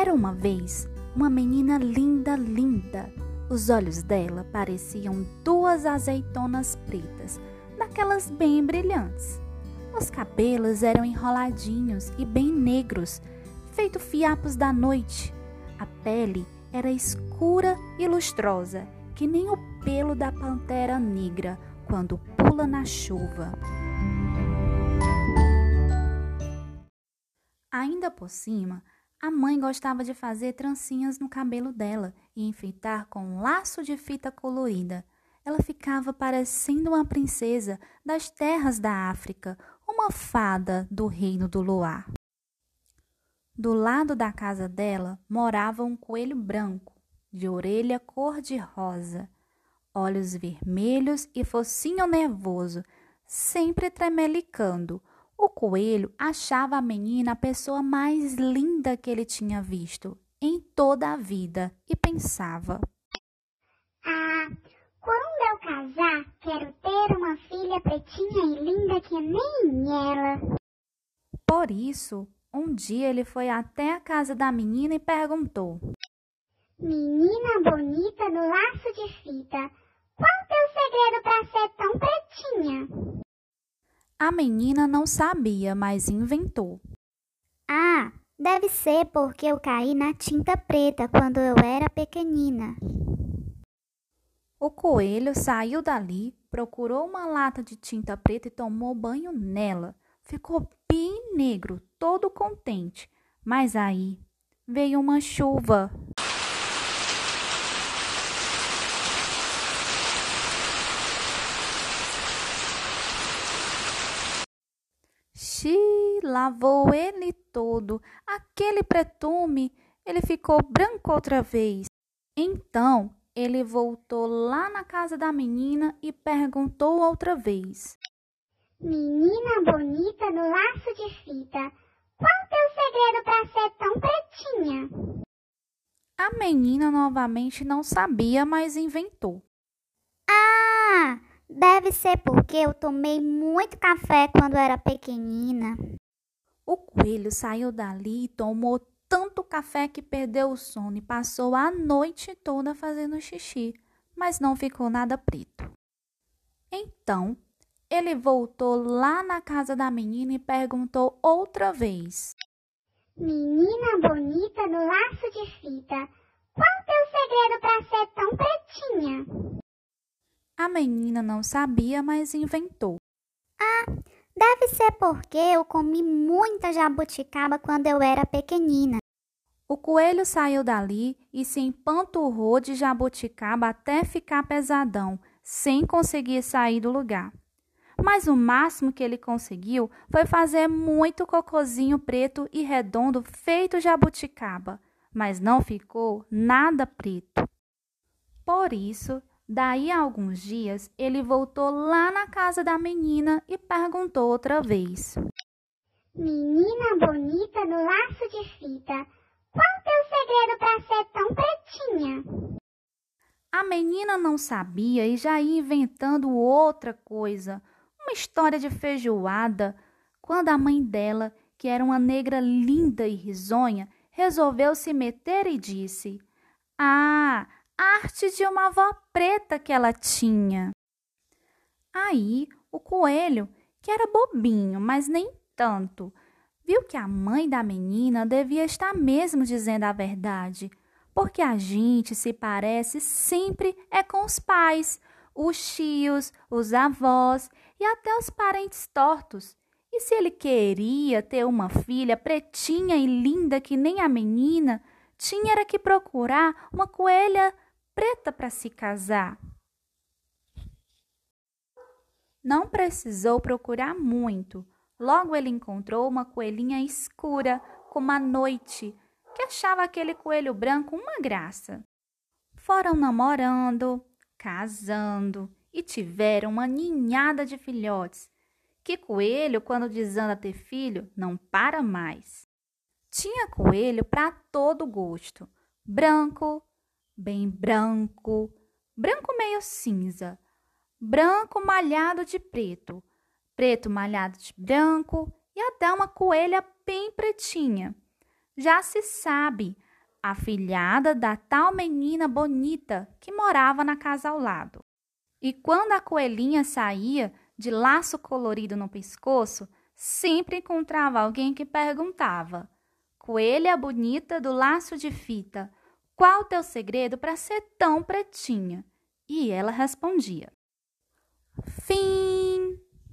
Era uma vez uma menina linda, linda. Os olhos dela pareciam duas azeitonas pretas, daquelas bem brilhantes. Os cabelos eram enroladinhos e bem negros, feito fiapos da noite. A pele era escura e lustrosa, que nem o pelo da pantera negra quando pula na chuva. Ainda por cima, a mãe gostava de fazer trancinhas no cabelo dela e enfeitar com um laço de fita colorida. Ela ficava parecendo uma princesa das terras da África, uma fada do reino do luar. Do lado da casa dela morava um coelho branco, de orelha cor-de-rosa, olhos vermelhos e focinho nervoso, sempre tremelicando o coelho achava a menina a pessoa mais linda que ele tinha visto em toda a vida e pensava: Ah, quando eu casar, quero ter uma filha pretinha e linda que nem ela. Por isso, um dia ele foi até a casa da menina e perguntou: Menina bonita do laço de fita, qual teu segredo para ser tão pretinha? A menina não sabia, mas inventou. Ah, deve ser porque eu caí na tinta preta quando eu era pequenina. O coelho saiu dali, procurou uma lata de tinta preta e tomou banho nela. Ficou bem negro, todo contente. Mas aí veio uma chuva. Lavou ele todo. Aquele pretume, ele ficou branco outra vez. Então, ele voltou lá na casa da menina e perguntou outra vez: Menina bonita do laço de fita, qual teu segredo para ser tão pretinha? A menina novamente não sabia, mas inventou. Ah! Deve ser porque eu tomei muito café quando era pequenina. O coelho saiu dali e tomou tanto café que perdeu o sono e passou a noite toda fazendo xixi, mas não ficou nada preto. Então, ele voltou lá na casa da menina e perguntou outra vez: Menina bonita do laço de fita, qual teu segredo para ser tão pretinha? A menina não sabia, mas inventou. Ah, deve ser porque eu comi muita jabuticaba quando eu era pequenina. O coelho saiu dali e se empanturrou de jabuticaba até ficar pesadão, sem conseguir sair do lugar. Mas o máximo que ele conseguiu foi fazer muito cocozinho preto e redondo feito jabuticaba, mas não ficou nada preto. Por isso, Daí a alguns dias, ele voltou lá na casa da menina e perguntou outra vez: Menina bonita do laço de fita, qual teu segredo para ser tão pretinha? A menina não sabia e já ia inventando outra coisa, uma história de feijoada, quando a mãe dela, que era uma negra linda e risonha, resolveu se meter e disse: Ah, arte de uma avó preta que ela tinha. Aí o coelho, que era bobinho, mas nem tanto, viu que a mãe da menina devia estar mesmo dizendo a verdade, porque a gente se parece sempre é com os pais, os tios, os avós e até os parentes tortos. E se ele queria ter uma filha pretinha e linda que nem a menina, tinha era que procurar uma coelha preta para se casar. Não precisou procurar muito. Logo ele encontrou uma coelhinha escura, como a noite, que achava aquele coelho branco uma graça. Foram namorando, casando e tiveram uma ninhada de filhotes. Que coelho, quando desanda ter filho, não para mais. Tinha coelho para todo gosto: branco, bem branco, branco meio cinza, branco malhado de preto, preto malhado de branco e até uma coelha bem pretinha. Já se sabe, afilhada da tal menina bonita que morava na casa ao lado. E quando a coelhinha saía, de laço colorido no pescoço, sempre encontrava alguém que perguntava: Coelha bonita do laço de fita, qual o teu segredo para ser tão pretinha? E ela respondia: Fim!